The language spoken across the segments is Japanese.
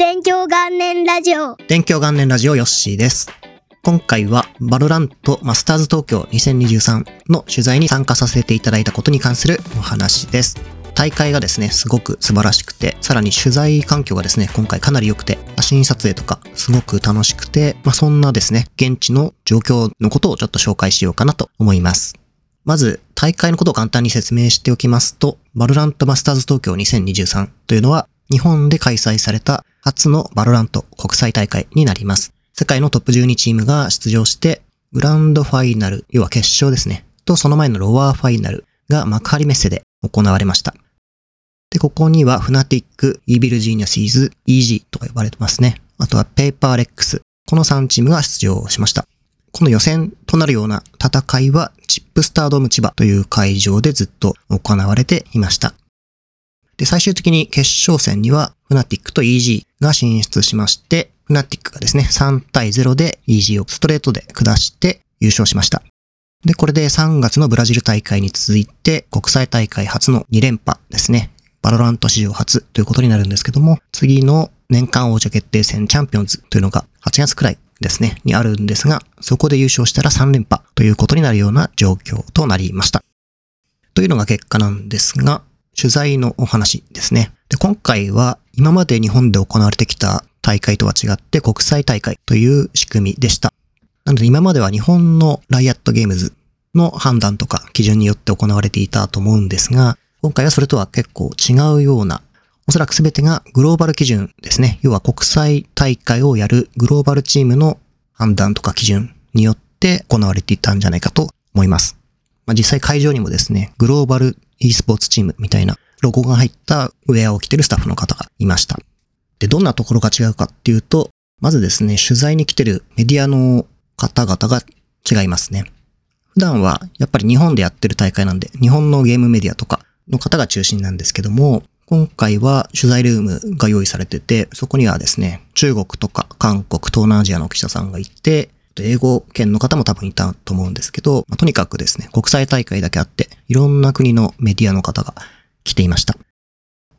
勉強元年ラジオ。勉強元年ラジオヨッシーです。今回は VALORANT Masters 東京2023の取材に参加させていただいたことに関するお話です。大会がですね、すごく素晴らしくて、さらに取材環境がですね、今回かなり良くて、写真撮影とかすごく楽しくて、まあそんなですね、現地の状況のことをちょっと紹介しようかなと思います。まず、大会のことを簡単に説明しておきますと、 VALORANT Masters 東京2023というのは、日本で開催された初の VALORANT 国際大会になります。世界のトップ12チームが出場して、グランドファイナル、要は決勝ですね。と、その前のロワーファイナルが幕張メッセで行われました。で、ここにはフナティック、イービルジーニアシーズ、EG とか呼ばれてますね。あとはペーパーレックス。この3チームが出場しました。この予選となるような戦いは、チップスタードーム千葉という会場でずっと行われていました。で、最終的に決勝戦には、フナティックと EG が進出しまして、フナティックがですね、3対0で EG をストレートで下して優勝しました。で、これで3月のブラジル大会に続いて、国際大会初の2連覇ですね。 VALORANT 史上初ということになるんですけども、次の年間王者決定戦チャンピオンズというのが8月くらいですね、にあるんですが、そこで優勝したら3連覇ということになるような状況となりました。というのが結果なんですが、取材のお話ですね。で今回は今まで日本で行われてきた大会とは違って国際大会という仕組みでした。なので今までは日本のライアットゲームズの判断とか基準によって行われていたと思うんですが、今回はそれとは結構違うような、おそらく全てがグローバル基準ですね。要は国際大会をやるグローバルチームの判断とか基準によって行われていたんじゃないかと思います。まあ、実際会場にもですね、グローバル e スポーツチームみたいなロゴが入ったウェアを着てるスタッフの方がいました。で、どんなところが違うかっていうと、まずですね、取材に来てるメディアの方々が違いますね。普段はやっぱり日本でやってる大会なんで、日本のゲームメディアとかの方が中心なんですけども、今回は取材ルームが用意されてて、そこにはですね、中国とか韓国、東南アジアの記者さんがいて、英語圏の方も多分いたと思うんですけど、まあ、とにかくですね、国際大会だけあって、いろんな国のメディアの方が来ていました。こ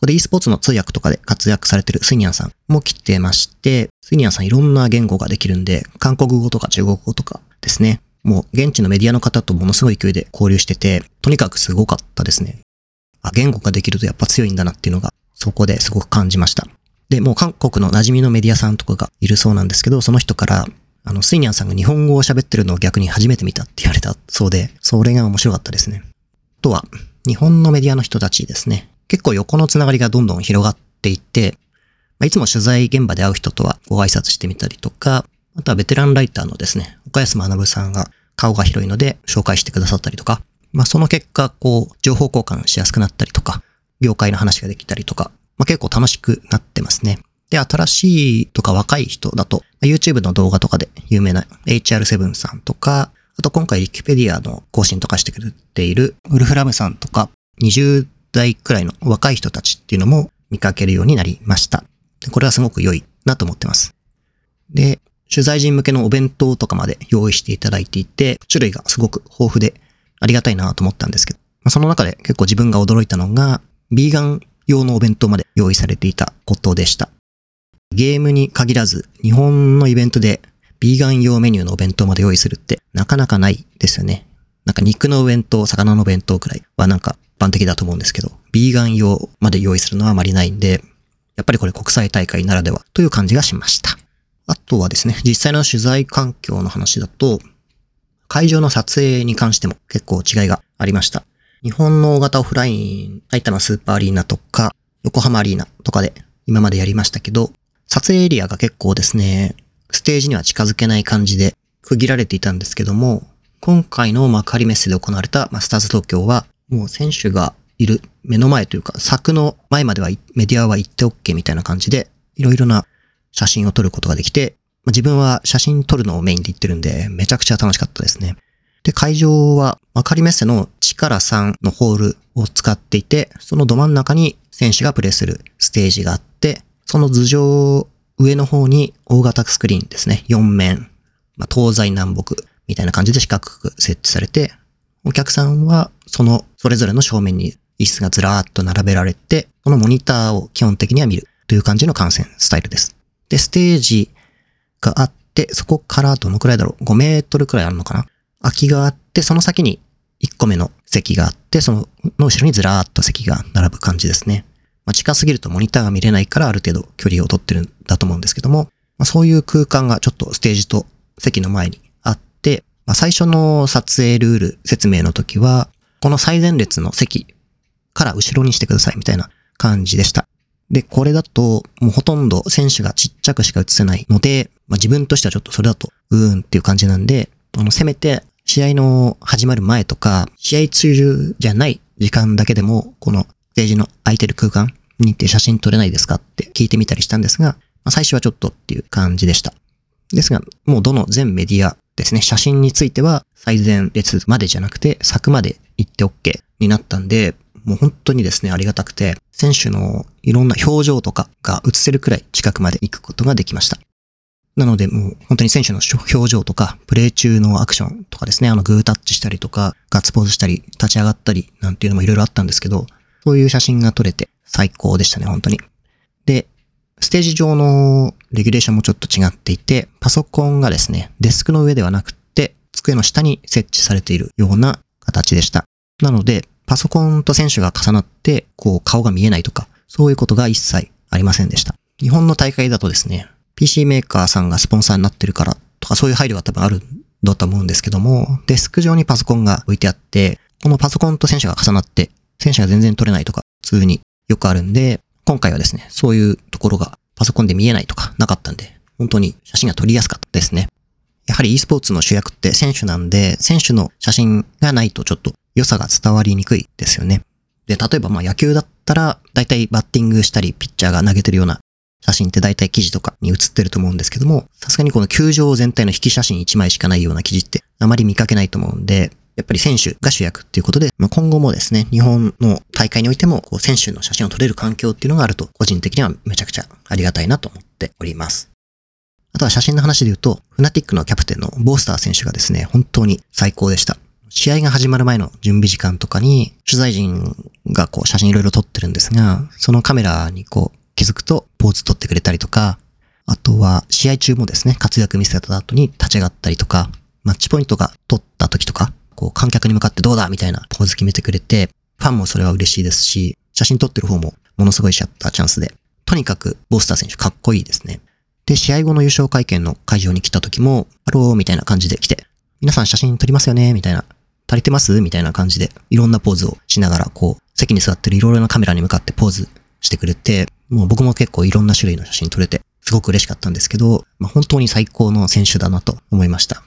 こで e スポーツの通訳とかで活躍されてるスイニャンさんも来てまして、スイニャンさんいろんな言語ができるんで、韓国語とか中国語とかですね、もう現地のメディアの方とものすごい勢いで交流してて、とにかくすごかったですね。あ、言語ができるとやっぱ強いんだなっていうのが、そこですごく感じました。で、もう韓国の馴染みのメディアさんとかがいるそうなんですけど、その人から、あの、スイニャンさんが日本語を喋ってるのを逆に初めて見たって言われたそうで、それが面白かったですね。あとは、日本のメディアの人たちですね。結構横のつながりがどんどん広がっていって、まあ、いつも取材現場で会う人とはご挨拶してみたりとか、あとはベテランライターのですね、岡安学さんが顔が広いので紹介してくださったりとか、まあその結果、こう、情報交換しやすくなったりとか、業界の話ができたりとか、まあ結構楽しくなってますね。で、新しいとか若い人だと、YouTube の動画とかで有名な HR7 さんとか、あと今回リキペディアの更新とかしてくれているウルフラムさんとか、20代くらいの若い人たちっていうのも見かけるようになりました。これはすごく良いなと思ってます。で、取材陣向けのお弁当とかまで用意していただいていて、種類がすごく豊富でありがたいなと思ったんですけど、その中で結構自分が驚いたのが、ビーガン用のお弁当まで用意されていたことでした。ゲームに限らず、日本のイベントでビーガン用メニューのお弁当まで用意するってなかなかないですよね。なんか肉のお弁当、魚のお弁当くらいはなんか一般的だと思うんですけど、ビーガン用まで用意するのはあまりないんで、やっぱりこれ国際大会ならではという感じがしました。あとはですね、実際の取材環境の話だと、会場の撮影に関しても結構違いがありました。日本の大型オフライン、埼玉スーパーアリーナとか、横浜アリーナとかで今までやりましたけど、撮影エリアが結構ですね、ステージには近づけない感じで区切られていたんですけども、今回の幕張メッセで行われたマスターズ東京は、もう選手がいる目の前というか、柵の前まではメディアは行って OK みたいな感じで、いろいろな写真を撮ることができて、自分は写真撮るのをメインで行ってるんで、めちゃくちゃ楽しかったですね。で、会場は幕張メッセの1から3のホールを使っていて、そのど真ん中に選手がプレーするステージがあって、その頭上上の方に大型スクリーンですね、4面、まあ、東西南北みたいな感じで四角く設置されて、お客さんはそのそれぞれの正面に椅子がずらーっと並べられて、そのモニターを基本的には見るという感じの観戦スタイルです。で、ステージがあって、そこからどのくらいだろう ?5 メートルくらいあるのかな？空きがあって、その先に1個目の席があって、その後ろにずらーっと席が並ぶ感じですね。まあ、近すぎるとモニターが見れないからある程度距離を取ってるんだと思うんですけども、まあ、そういう空間がちょっとステージと席の前にあって、まあ、最初の撮影ルール説明の時は、この最前列の席から後ろにしてくださいみたいな感じでした。で、これだと、もうほとんど選手がちっちゃくしか映せないので、まあ、自分としてはちょっとそれだと、うーんっていう感じなんで、あの、せめて、試合の始まる前とか、試合中じゃない時間だけでも、このステージの空いてる空間にって写真撮れないですかって聞いてみたりしたんですが、まあ、最初はちょっとっていう感じでした。ですが、もうどの全メディアですね、写真については最前列までじゃなくて、柵まで行って OK になったんで、もう本当にですね、ありがたくて、選手のいろんな表情とかが映せるくらい近くまで行くことができました。なので、もう本当に選手の表情とか、プレー中のアクションとかですね、あのグータッチしたりとか、ガッツポーズしたり、立ち上がったり、なんていうのもいろいろあったんですけど、そういう写真が撮れて最高でしたね、本当に。で、ステージ上のレギュレーションもちょっと違っていて、パソコンがですね、デスクの上ではなくて、机の下に設置されているような形でした。なので、パソコンと選手が重なって、こう顔が見えないとか、そういうことが一切ありませんでした。日本の大会だとですね、PC メーカーさんがスポンサーになってるからとかそういう配慮は多分あるんだと思うんですけども、デスク上にパソコンが置いてあって、このパソコンと選手が重なって、選手が全然撮れないとか、普通によくあるんで、今回はですね、そういうところがパソコンで見えないとかなかったんで、本当に写真が撮りやすかったですね。やはり e スポーツの主役って選手なんで、選手の写真がないとちょっと良さが伝わりにくいですよね。で、例えばまあ野球だったら、だいたいバッティングしたり、ピッチャーが投げてるような写真ってだいたい記事とかに写ってると思うんですけども、さすがにこの球場全体の引き写真1枚しかないような記事ってあまり見かけないと思うんで、やっぱり選手が主役っていうことで、まあ、今後もですね、日本の大会においても、こう選手の写真を撮れる環境っていうのがあると、個人的にはめちゃくちゃありがたいなと思っております。あとは写真の話で言うと、フナティックのキャプテンのボースター選手がですね、本当に最高でした。試合が始まる前の準備時間とかに、取材陣がこう写真いろいろ撮ってるんですが、そのカメラにこう気づくとポーズ撮ってくれたりとか、あとは試合中もですね、活躍見せた後に立ち上がったりとか、マッチポイントが取った時とか、こう観客に向かってどうだみたいなポーズ決めてくれて、ファンもそれは嬉しいですし、写真撮ってる方もものすごいシャッターチャンスで、とにかく Boaster 選手かっこいいですね。で、試合後の優勝会見の会場に来た時も、ハローみたいな感じで来て、皆さん写真撮りますよねみたいな。足りてますみたいな感じで、いろんなポーズをしながら、こう、席に座ってるいろいろなカメラに向かってポーズしてくれて、もう僕も結構いろんな種類の写真撮れて、すごく嬉しかったんですけど、まあ、本当に最高の選手だなと思いました。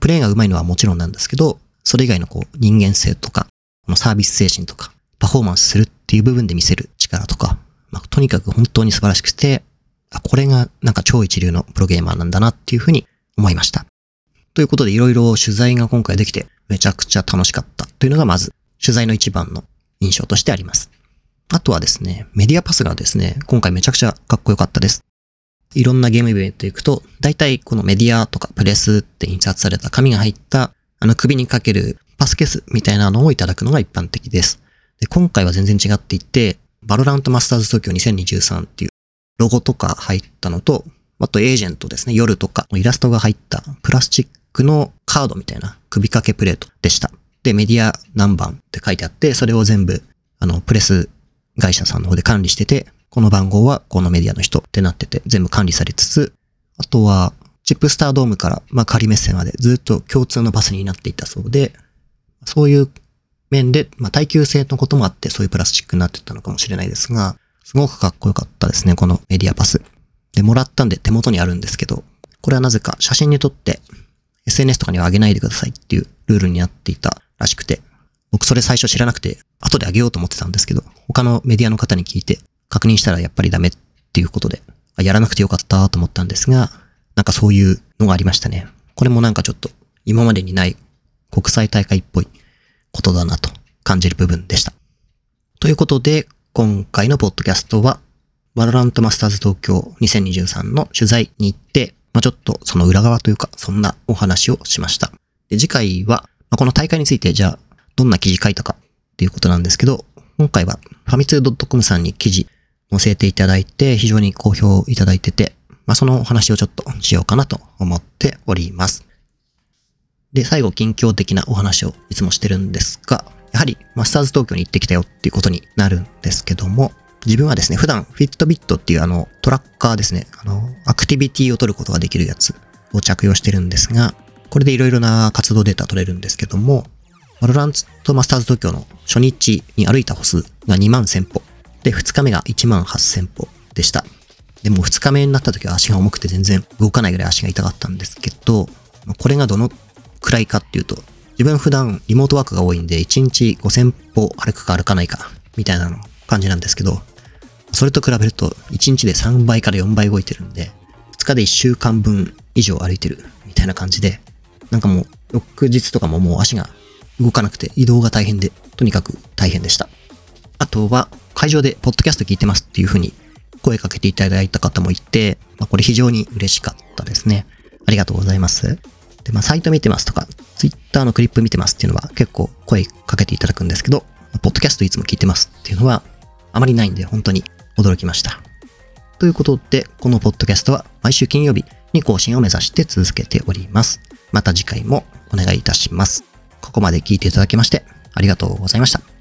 プレーが上手いのはもちろんなんですけど、それ以外のこう、人間性とか、このサービス精神とか、パフォーマンスするっていう部分で見せる力とか、まあ、とにかく本当に素晴らしくて、あ、これがなんか超一流のプロゲーマーなんだなっていうふうに思いました。ということでいろいろ取材が今回できてめちゃくちゃ楽しかったというのがまず取材の一番の印象としてあります。あとはですね、メディアパスがですね、今回めちゃくちゃかっこよかったです。いろんなゲームイベント行くと、大体このメディアとかプレスって印刷された紙が入った、あの首にかけるパスケースみたいなのをいただくのが一般的です。で今回は全然違っていて、 VALORANT Masters 東京2023っていうロゴとか入ったのと、あとエージェントですね、ヨルとかイラストが入ったプラスチックのカードみたいな首掛けプレートでした。で、メディア何番って書いてあって、それを全部、あの、プレス会社さんの方で管理してて、この番号はこのメディアの人ってなってて、全部管理されつつ、あとは、チップスタードームから、まあ、仮メッセまでずっと共通のバスになっていたそうで、そういう面で、まあ、耐久性のこともあって、そういうプラスチックになってたのかもしれないですが、すごくかっこよかったですね、このメディアパス。で、もらったんで手元にあるんですけど、これはなぜか写真に撮って SNS とかには上げないでくださいっていうルールになっていたらしくて、僕それ最初知らなくて、後で上げようと思ってたんですけど、他のメディアの方に聞いて、確認したらやっぱりダメっていうことで、やらなくてよかったと思ったんですが、なんかそういうのがありましたね。これもなんかちょっと今までにない国際大会っぽいことだなと感じる部分でした。ということで、今回のポッドキャストは、 VALORANT Masters 東京2023の取材に行って、まあ、ちょっとその裏側というか、そんなお話をしました。で次回は、まあ、この大会について、じゃあ、どんな記事書いたかっていうことなんですけど、今回はファミツー .com さんに記事載せていただいて、非常に好評いただいてて、まあ、そのお話をちょっとしようかなと思っております。で、最後、近況的なお話をいつもしてるんですが、やはりマスターズ東京に行ってきたよっていうことになるんですけども、自分はですね、普段フィットビットっていうあのトラッカーですね、あの、アクティビティを取ることができるやつを着用してるんですが、これでいろいろな活動データ取れるんですけども、バロランツとマスターズ東京の初日に歩いた歩数が2万1000歩。で、2日目が1万8000歩でした。でも2日目になった時は足が重くて全然動かないぐらい足が痛かったんですけど、これがどのくらいかっていうと、自分普段リモートワークが多いんで1日5000歩歩くか歩かないかみたいな感じなんですけど、それと比べると1日で3倍から4倍動いてるんで、2日で1週間分以上歩いてるみたいな感じで、なんかもう翌日とかももう足が動かなくて移動が大変で、とにかく大変でした。あとは会場でポッドキャスト聞いてますっていう風に声かけていただいた方もいて、まあ、これ非常に嬉しかったですね。ありがとうございます。で、まあ、サイト見てますとか、ツイッターのクリップ見てますっていうのは結構声かけていただくんですけど、ポッドキャストいつも聞いてますっていうのはあまりないんで本当に驚きました。ということで、このポッドキャストは毎週金曜日に更新を目指して続けております。また次回もお願いいたします。ここまで聞いていただきましてありがとうございました。